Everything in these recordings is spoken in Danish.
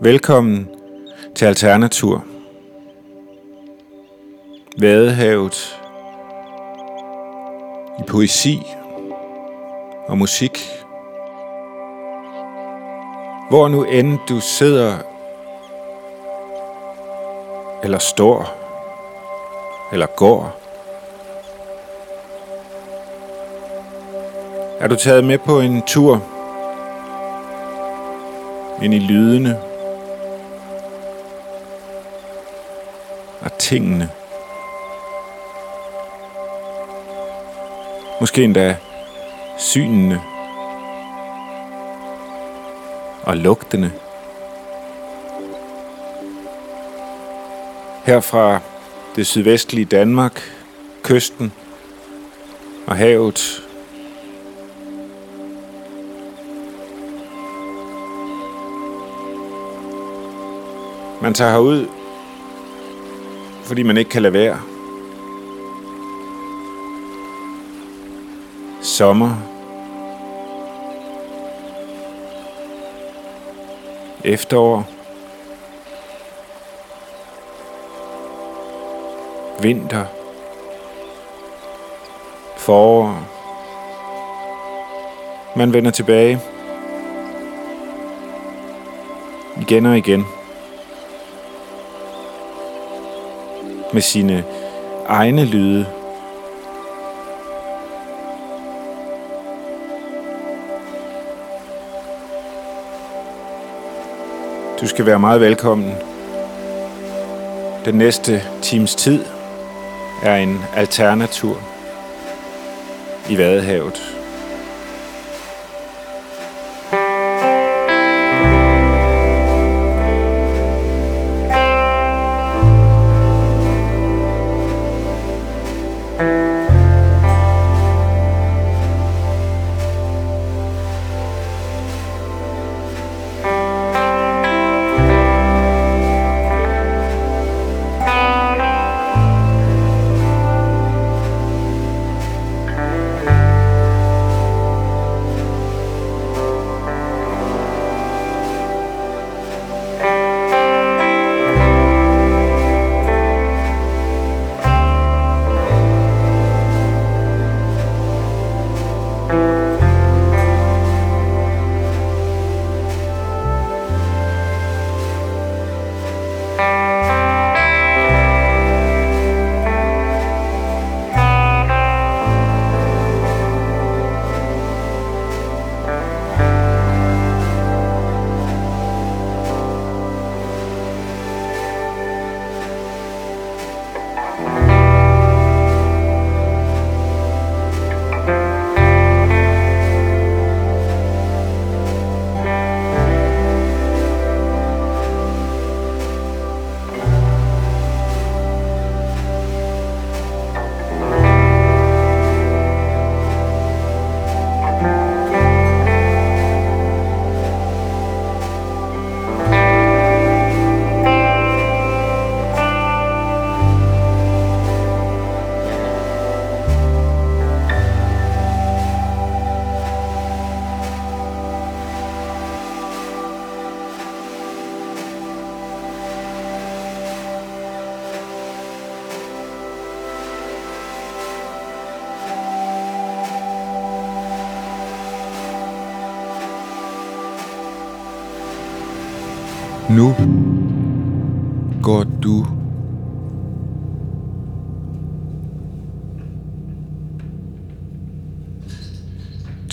Velkommen til Alternatur. Vadehavet i poesi og musik. Hvor nu end du sidder eller står eller går. Er du taget med på en tur ind i lydene tingene? Måske endda synene og lugtene. Her fra det sydvestlige Danmark, kysten og havet. Man tager herud, fordi man ikke kan lade være. Sommer. Efterår. vinter, forår. Man vender tilbage. Igen og igen. Med sine egne lyde. Du skal være meget velkommen den næste times tid er en alternatur i Vadehavet.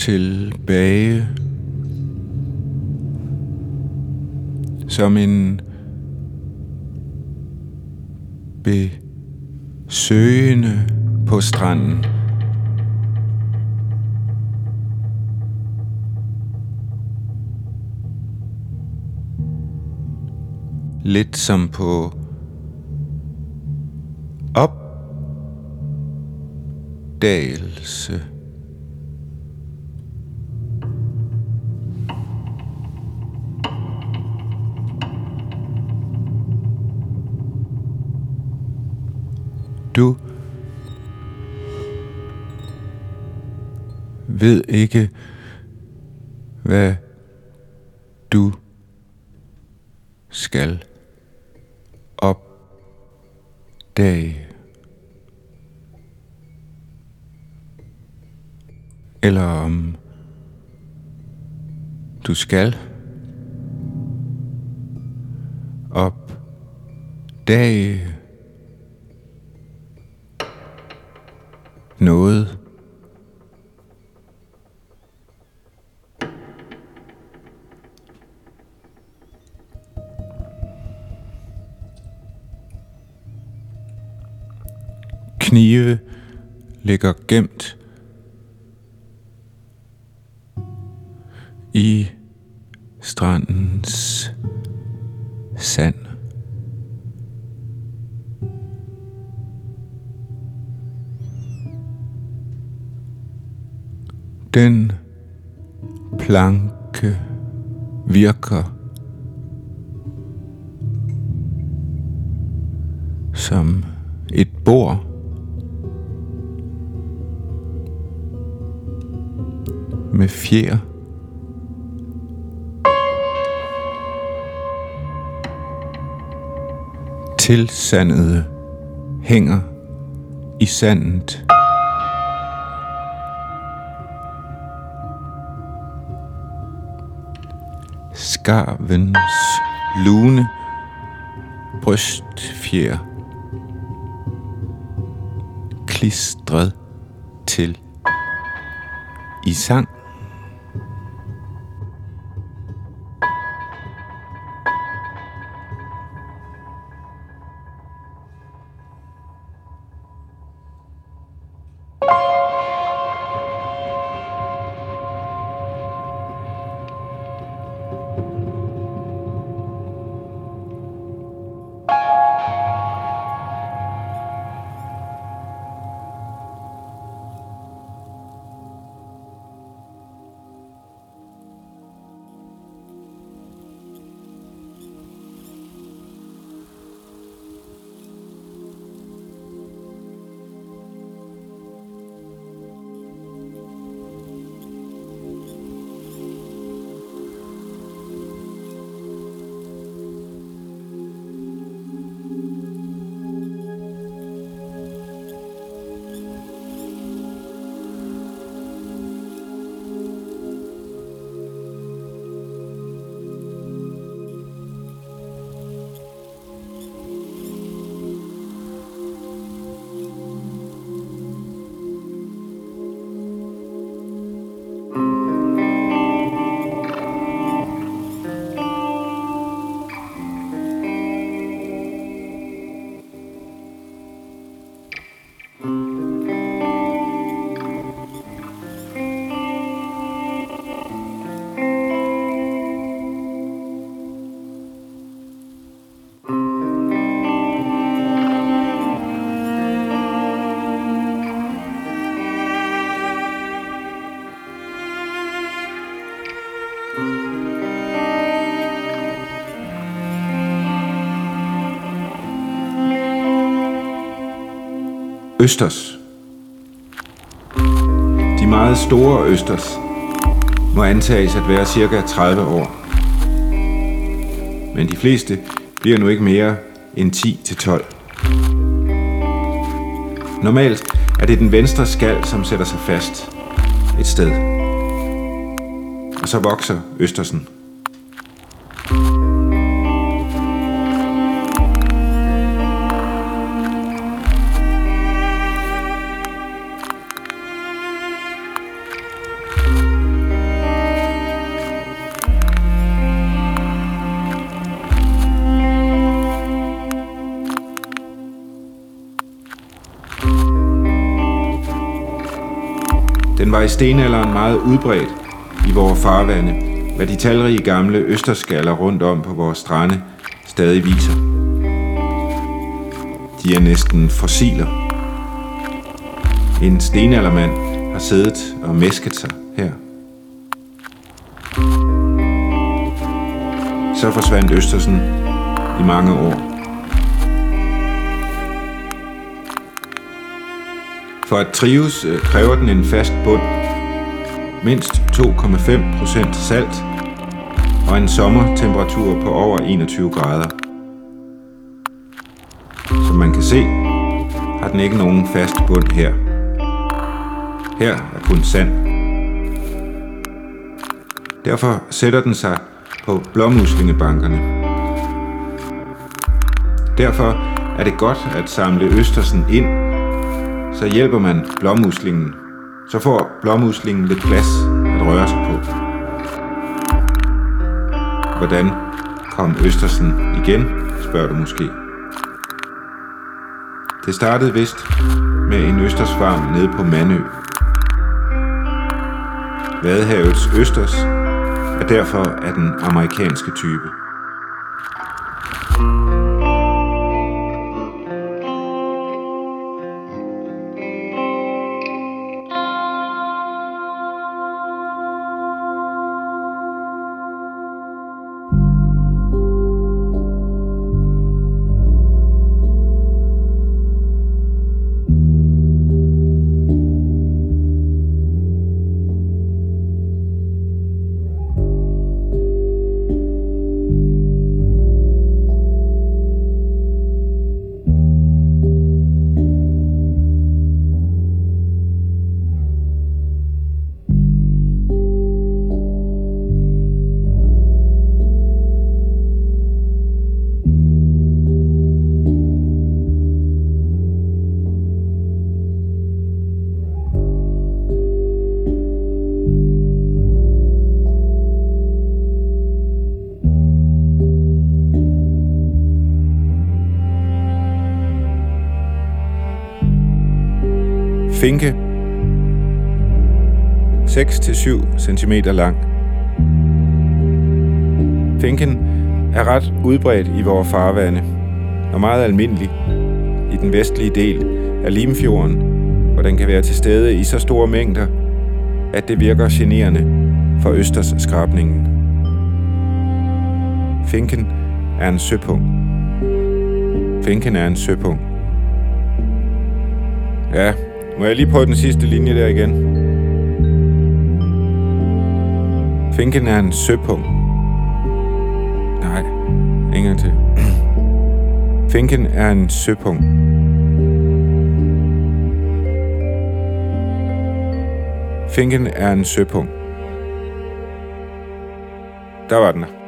Tilbage som en besøgende på stranden. lidt som på opdagelse. Ved ikke, hvad du skal opdage. Eller om du skal opdage noget knive ligger gemt i strandens sand. Den planke virker som et bord med fjer. Tilsandede hænger i sandet. Skarvens lune brystfjer klistret til i sang. Østers. De meget store Østers må antages at være cirka 30 år. Men de fleste bliver nu ikke mere end 10-12. Normalt er det den venstre skal, som sætter sig fast et sted. Og så vokser Østersen. I stenalderen meget udbredt i vores farvande, hvad de talrige gamle østerskaller rundt om på vores strande stadig viser. De er næsten fossiler. En stenaldermand har siddet og mæsket sig her. Så forsvandt Østersen i mange år. For at trives øh, kræver den en fast bund, mindst 2,5% salt og en sommertemperatur på over 21 grader. Som man kan se, har den ikke nogen fast bund her. Her er kun sand. Derfor sætter den sig på blåmuslingebankerne. Derfor er det godt at samle østersen ind, så hjælper man blåmuslingen. Så får blåmuslingen lidt plads at røre sig på. Hvordan kom østersen igen, spørger du måske. Det startede vist med en østersfarm nede på Manø. Vadehavets østers er derfor af den amerikanske type. Finke 6-7 cm lang. Finken er ret udbredt i vores farvande og meget almindelig i den vestlige del af Limfjorden, hvor den kan være til stede i så store mængder, at det virker generende for Østers skrabningen. Finken er en søpung. Finken er en søpung. Ja, må jeg lige prøve den sidste linje der igen? Finken er en søpung. Nej, en gang til. Finken er en søpung. Finken er en søpung. Der var den der.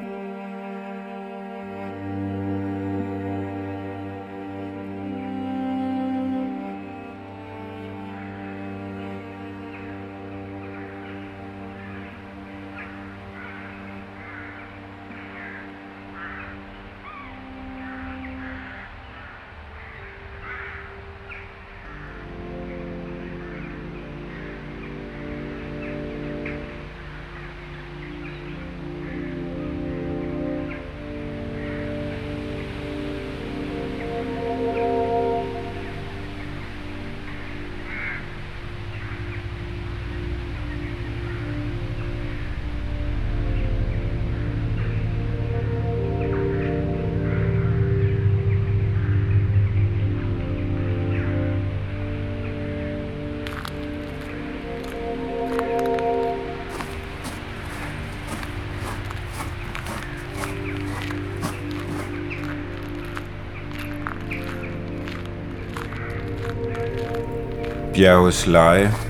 Bjerges leje.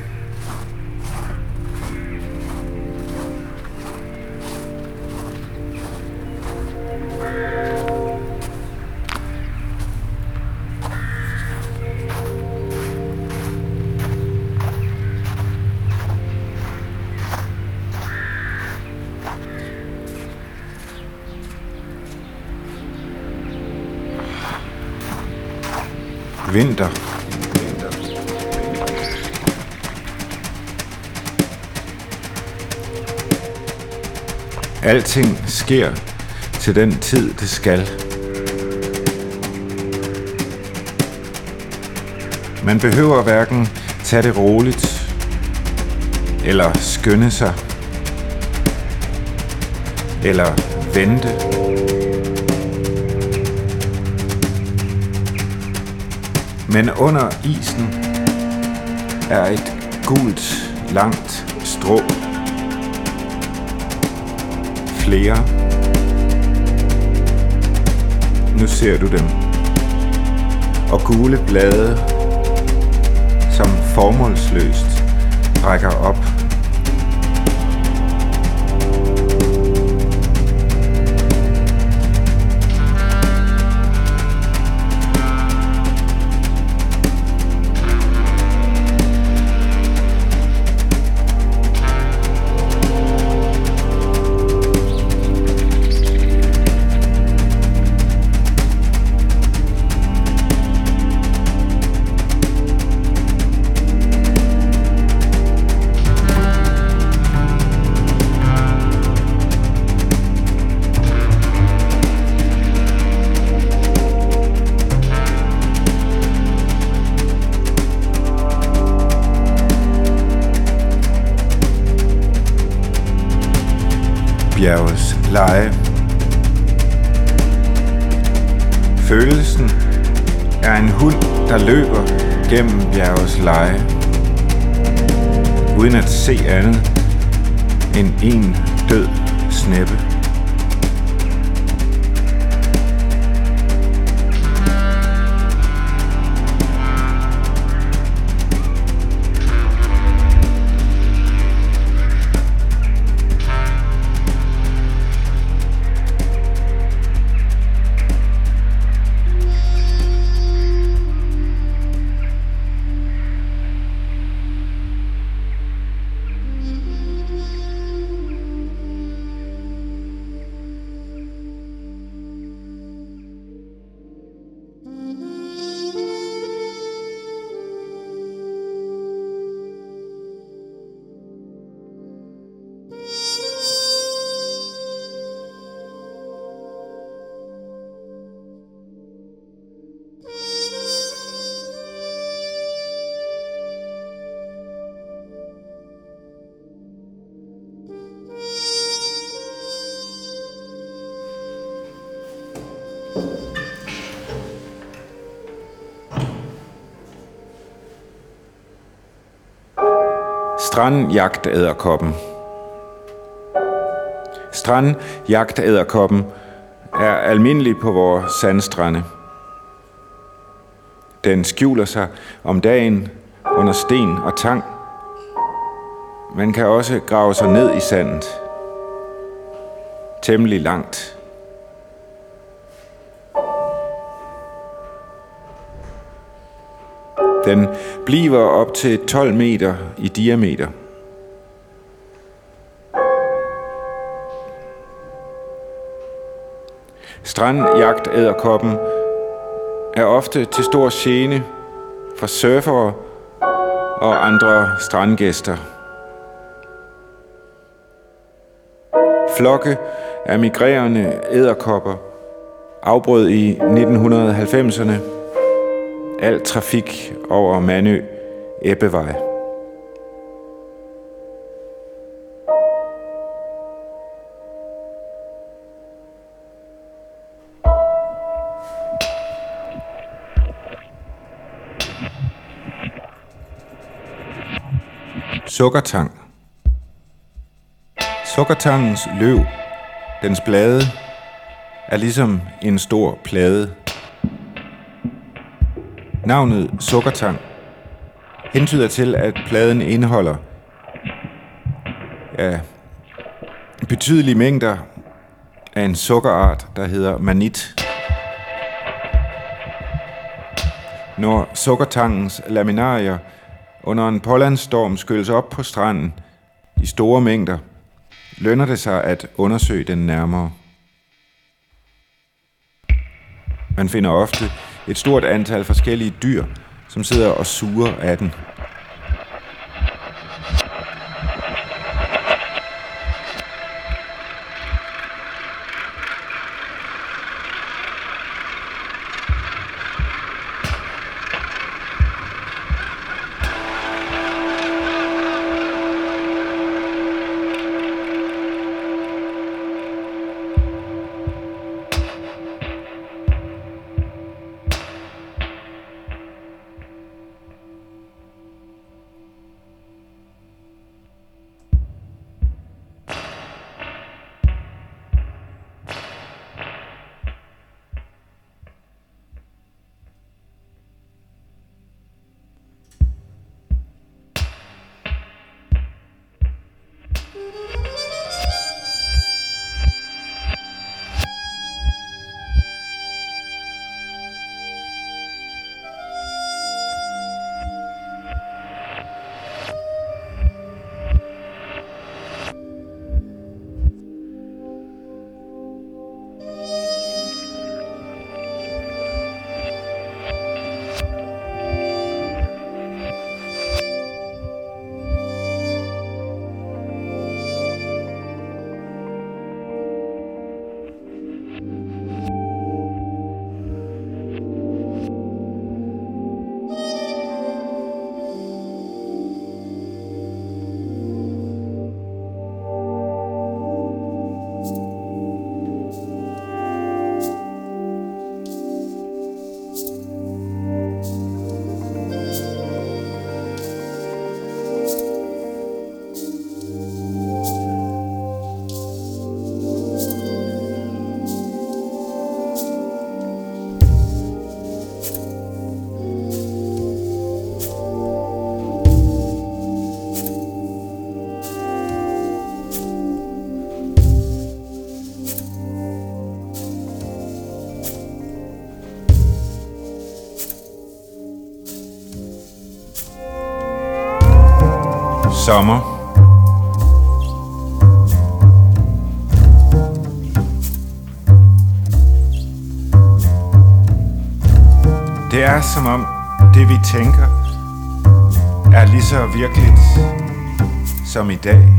Alting sker til den tid, det skal. Man behøver hverken tage det roligt eller skynde sig eller vente. Men under isen er et gult, langt strå flere. Nu ser du dem. Og gule blade, som formålsløst rækker op leje. Følelsen er en hund, der løber gennem bjergets leje, uden at se andet end en død sneppe. Strandjagtæderkoppen Strandjagtæderkoppen er almindelig på vores sandstrande. Den skjuler sig om dagen under sten og tang. Man kan også grave sig ned i sandet. Temmelig langt. Den bliver op til 12 meter i diameter. Strandjagtæderkoppen er ofte til stor gene for surfere og andre strandgæster. Flokke af migrerende æderkopper afbrød i 1990'erne al trafik over Manø Ebbevej. Sukkertang Sukkertangens løv, dens blade, er ligesom en stor plade. Navnet sukkertang hentyder til, at pladen indeholder ja, betydelige mængder af en sukkerart, der hedder manit. Når sukkertangens laminarier under en pålandsstorm skylles op på stranden i store mængder, lønner det sig at undersøge den nærmere. Man finder ofte et stort antal forskellige dyr, som sidder og suger af den. Sommer. Det er som om det vi tænker er lige så virkeligt som i dag.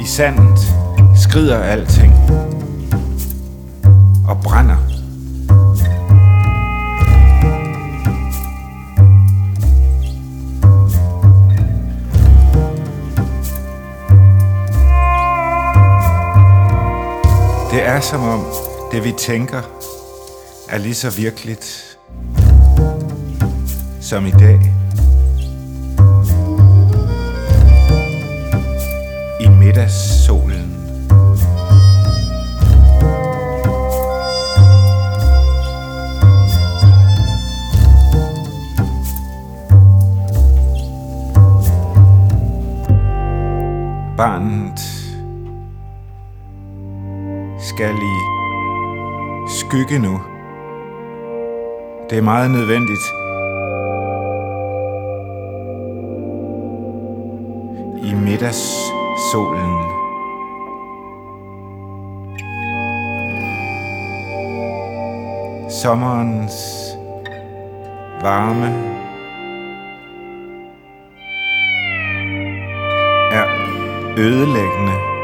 I sandet skrider alting og brænder. Det er som om det vi tænker er lige så virkeligt som i dag. Skygge nu. Det er meget nødvendigt. I middagssolen. Sommerens varme er ødelæggende.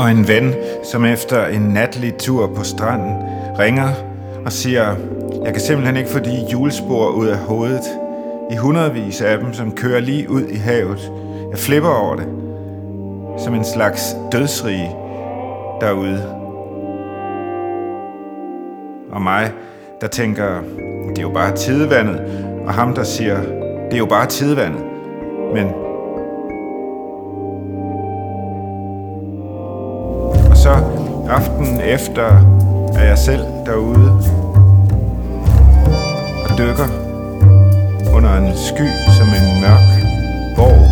Og en ven, som efter en natlig tur på stranden ringer og siger, jeg kan simpelthen ikke få de julespor ud af hovedet. I hundredvis af dem, som kører lige ud i havet. Jeg flipper over det. Som en slags dødsrige derude. Og mig, der tænker, det er jo bare tidevandet. Og ham, der siger, det er jo bare tidevandet. Men efter er jeg selv derude og dykker under en sky som en mørk borg.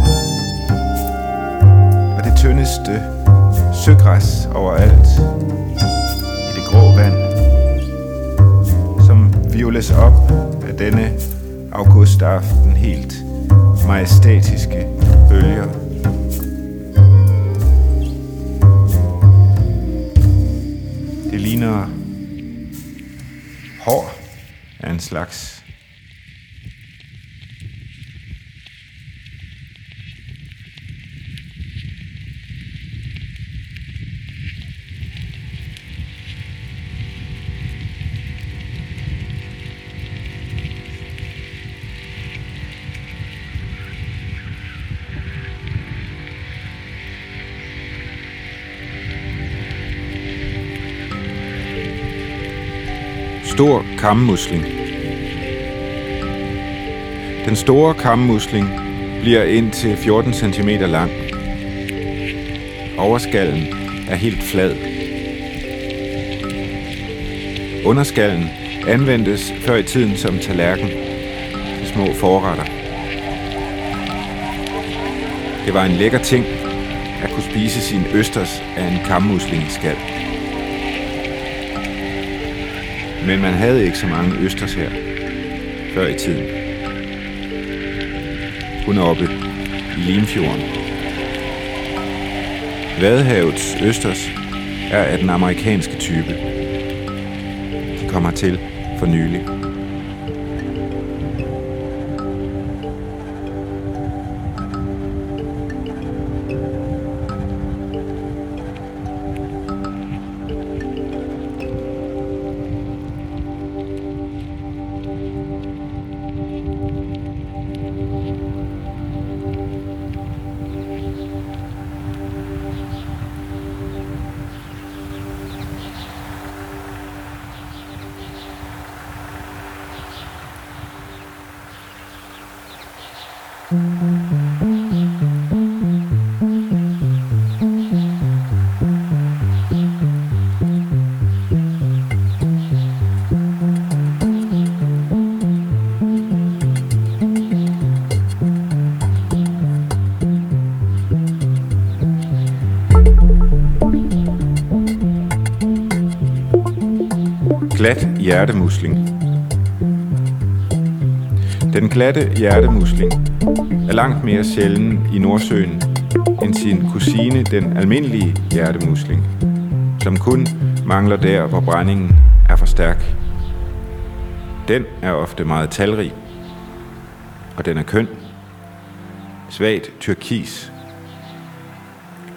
Og det tyndeste søgræs overalt i det grå vand, som violes op af denne augustaften helt majestætiske bølger. Det ligner hår af en slags. Stor kammusling. Den store kammusling bliver indtil 14 cm lang. Overskallen er helt flad. Underskallen anvendtes før i tiden som tallerken til små forretter. Det var en lækker ting at kunne spise sin østers af en kammusling-skal. Men man havde ikke så mange østers her før i tiden. Kun oppe i Limfjorden. Vadehavets østers er af den amerikanske type. De kommer til for nylig. Glat hjertemusling. Den glatte hjertemusling er langt mere sjælden i Nordsøen end sin kusine, den almindelige hjertemusling, som kun mangler der, hvor brændingen er for stærk. Den er ofte meget talrig, og den er køn, svagt turkis,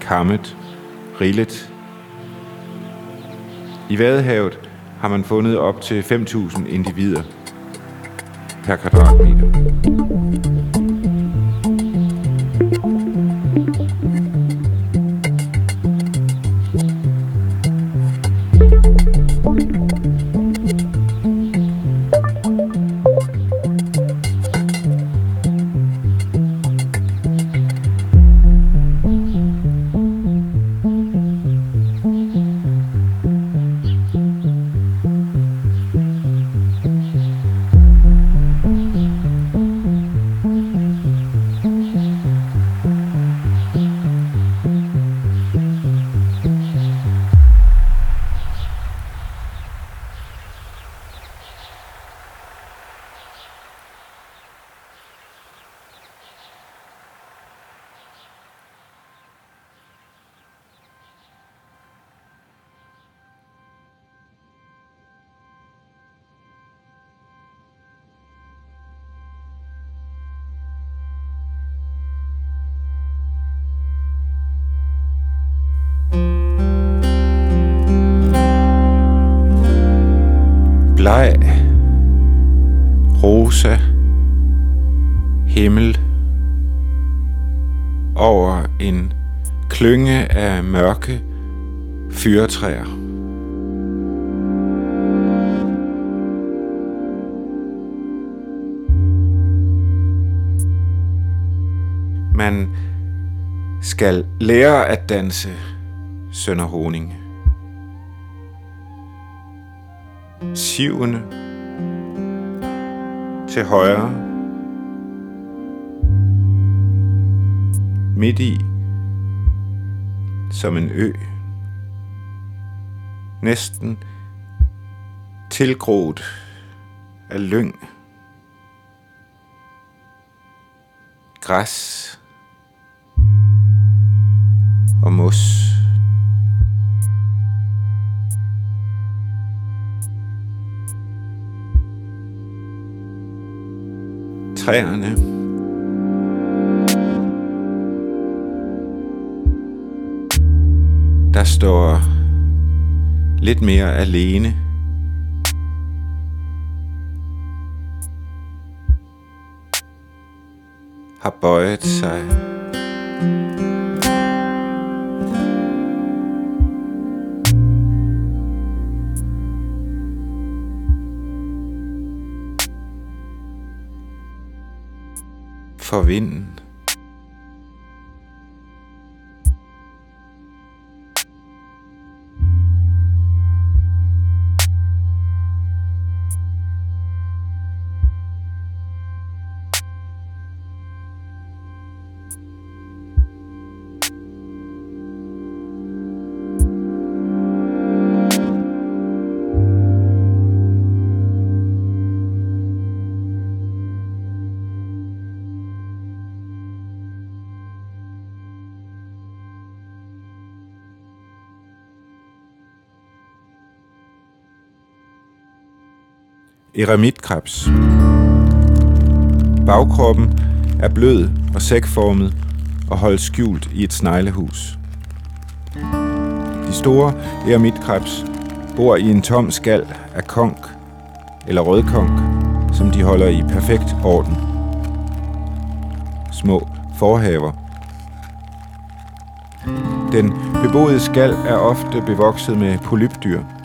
kammet, rillet. I Vadehavet har man fundet op til 5.000 individer per kvadratmeter. Bleg, rosa, himmel over en klynge af mørke fyretræer. Man skal lære at danse, Sønder Honing. Syvende til højre. Midt i som en ø. Næsten tilgroet af lyng. Græs og mos. Træerne. Der står lidt mere alene. Har bøjet sig. For vinden. Eremitkrebs. Bagkroppen er blød og sækformet og holdt skjult i et sneglehus. De store eremitkrebs bor i en tom skal af konk eller rødkonk, som de holder i perfekt orden. Små forhaver. Den beboede skal er ofte bevokset med polypdyr –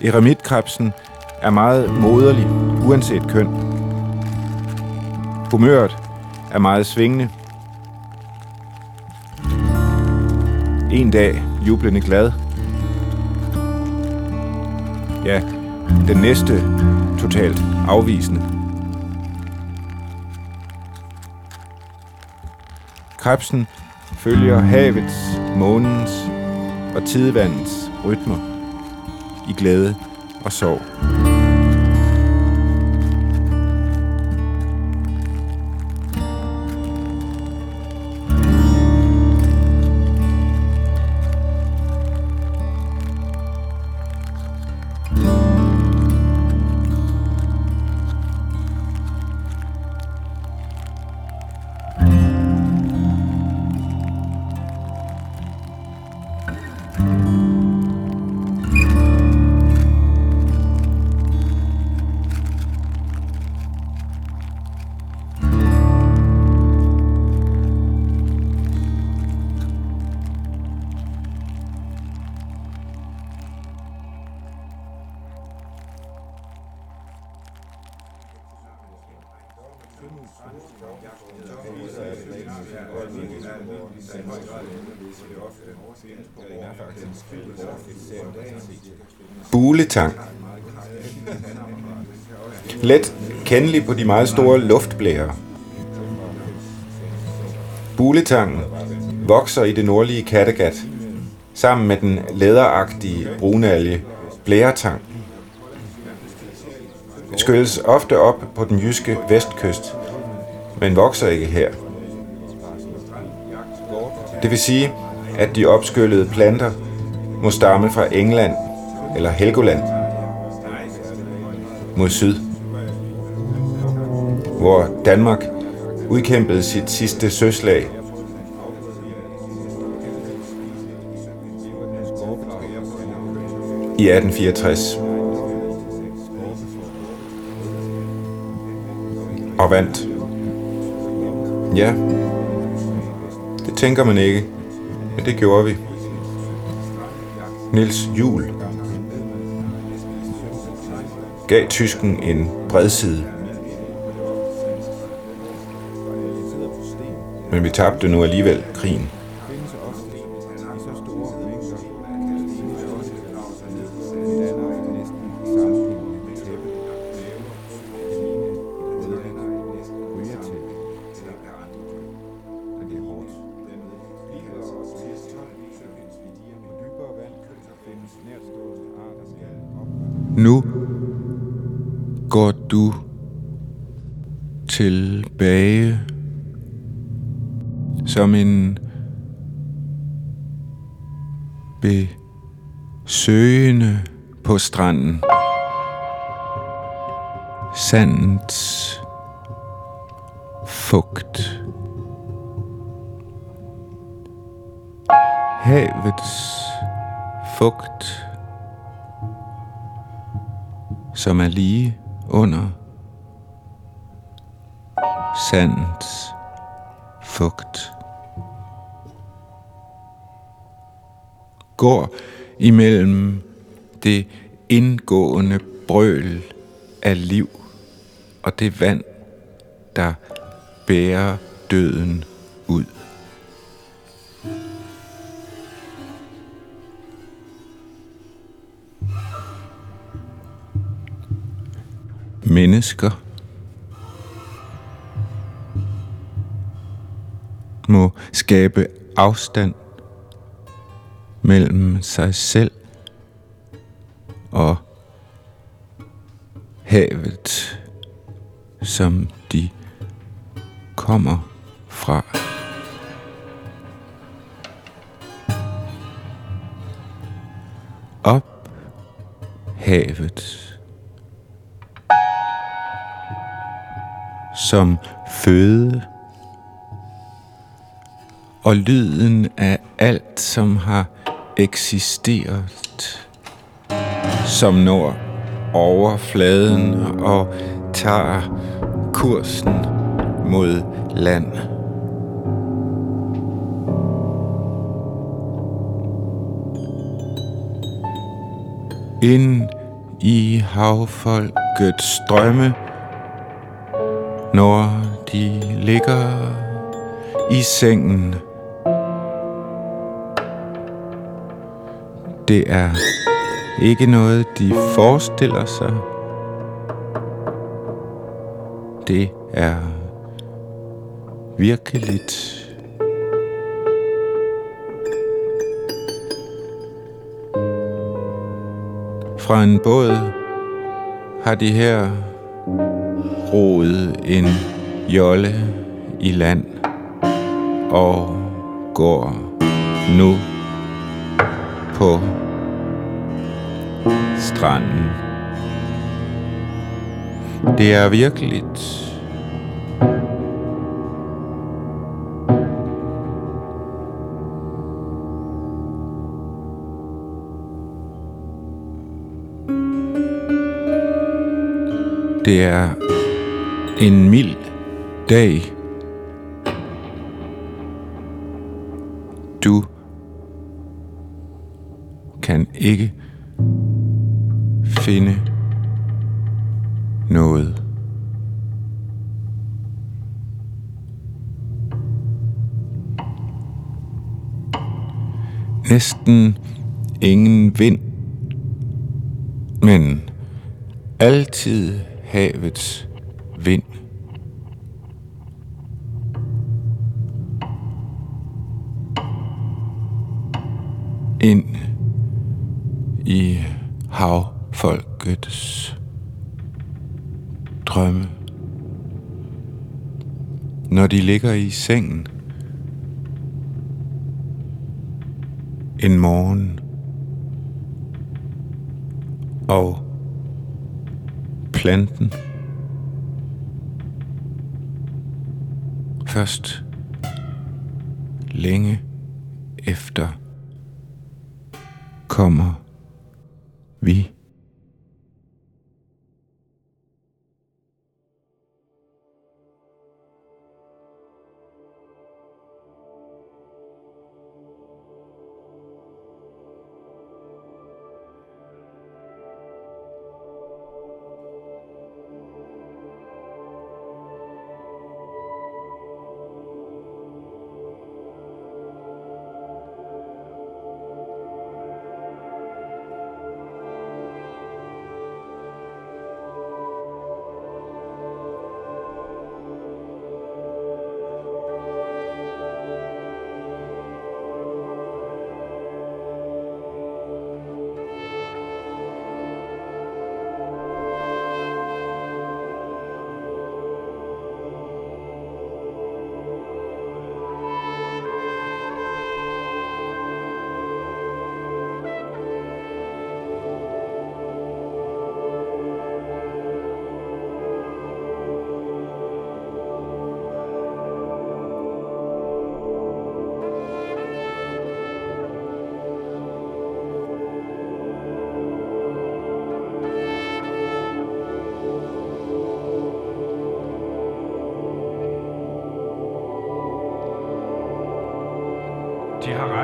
Eremitkrebsen er meget moderlig, uanset køn. Humøret er meget svingende. En dag jublende glad. Ja, den næste totalt afvisende. Krebsen følger havets, månens og tidevandets rytmer i glæde og sorg. Sang. Let kendelig på de meget store luftblære. Buletangen vokser i det nordlige Kattegat sammen med den læderagtige brunalge blæretang. Skylles ofte op på den jyske vestkyst, men vokser ikke her. Det vil sige, at de opskyllede planter må stamme fra England eller Helgoland mod syd, hvor Danmark udkæmpede sit sidste søslag. I 1864. Og vandt. Ja, det tænker man ikke, men det gjorde vi. Nils Jul gav tysken en bredside. Men vi tabte nu alligevel krigen. Stranden. Sandens fugt. Havets fugt som er lige under sandens fugt. Går imellem det indgående brøl af liv og det vand, der bærer døden ud. Mennesker må skabe afstand mellem sig selv havet, som de kommer fra. Op havet som føde og lyden af alt, som har eksisteret, som når overfladen og tager kursen mod land. Ind i havfolkets drømme, når de ligger i sengen. Det er ikke noget, de forestiller sig. Det er virkeligt. Fra en båd har de her roet en jolle i land og går nu på stranden. Det er virkeligt. Det er en mild dag. Du kan ikke finde noget. Næsten ingen vind, men altid havets vind. Ind i folkets drømme. Når de ligger i sengen en morgen og planten først længe efter kommer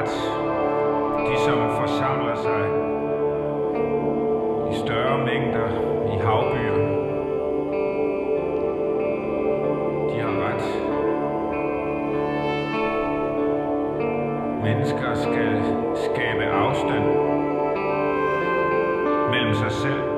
ret, de som forsamler sig i større mængder i havbyer, de har ret. Mennesker skal skabe afstand mellem sig selv.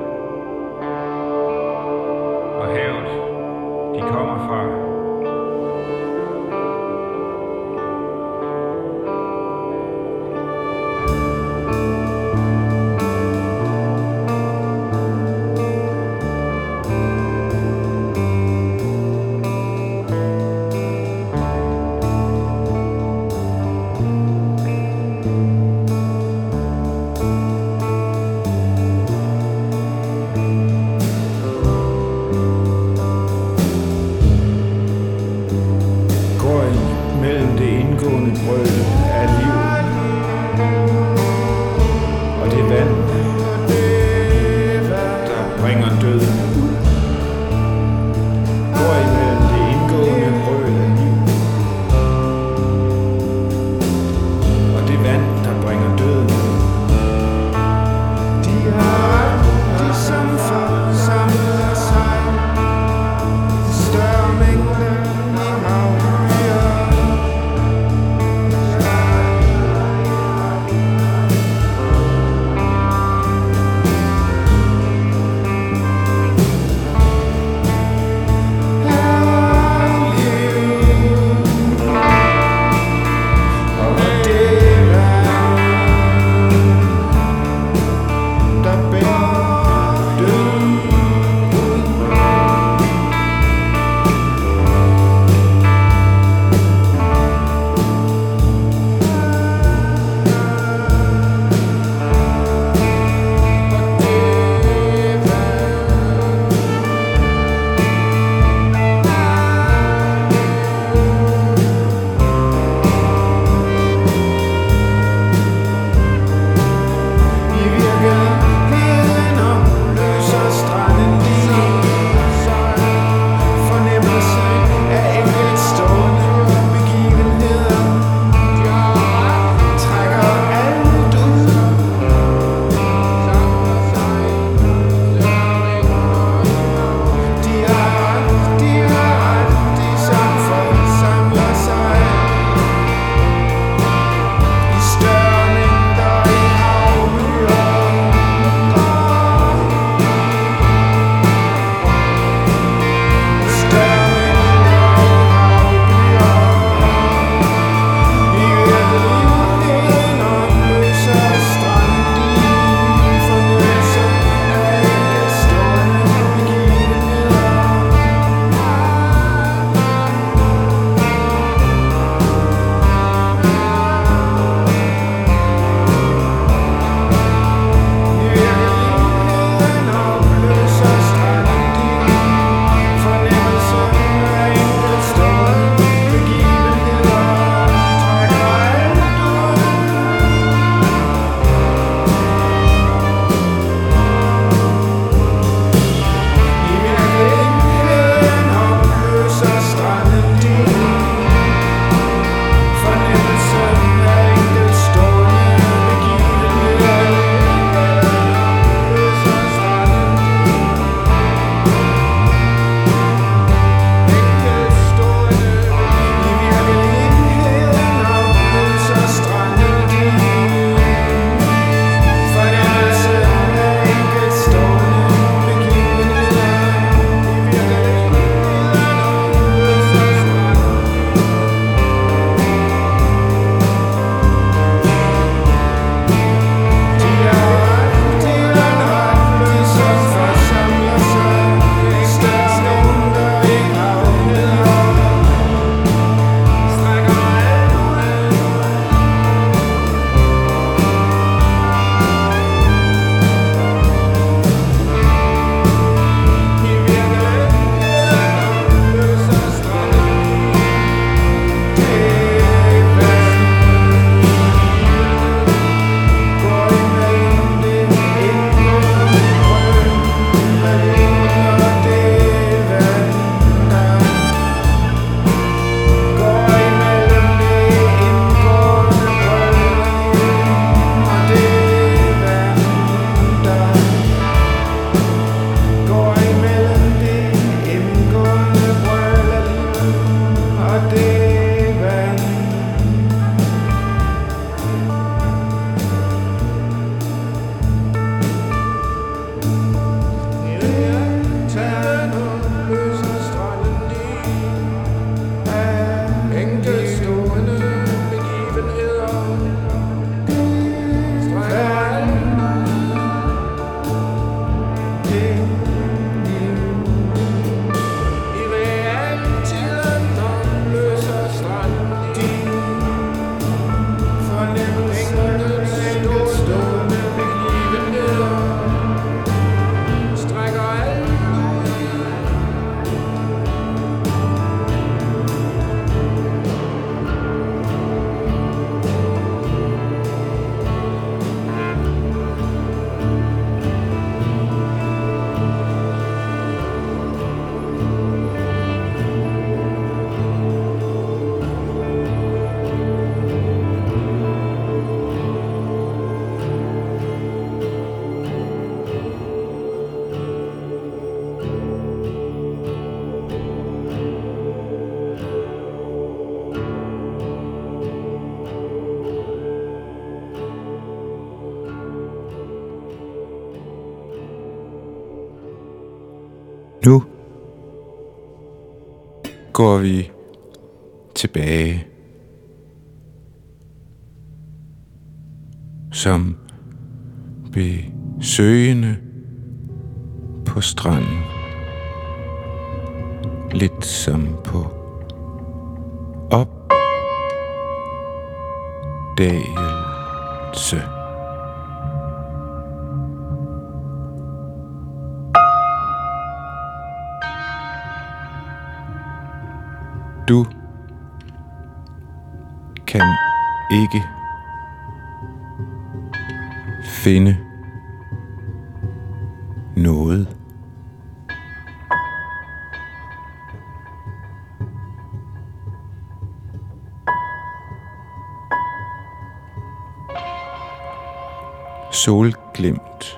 Går vi tilbage som besøgende på stranden. Lidt som på opdagelse. Du kan ikke finde noget. Solglimt.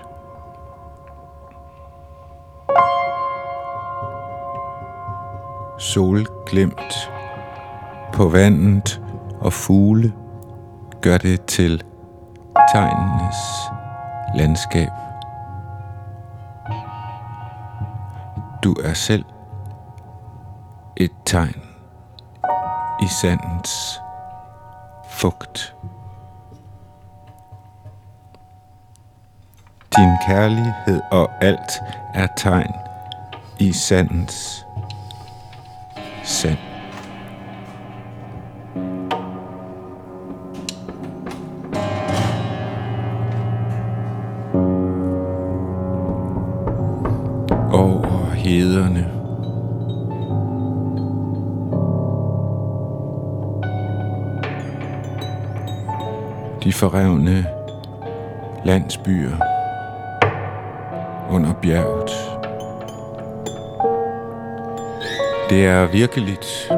Solglimt på vandet og fugle gør det til tegnenes landskab. Du er selv et tegn i sandens fugt. Din kærlighed og alt er tegn i sandens forrevne landsbyer under bjerget. Det er virkeligt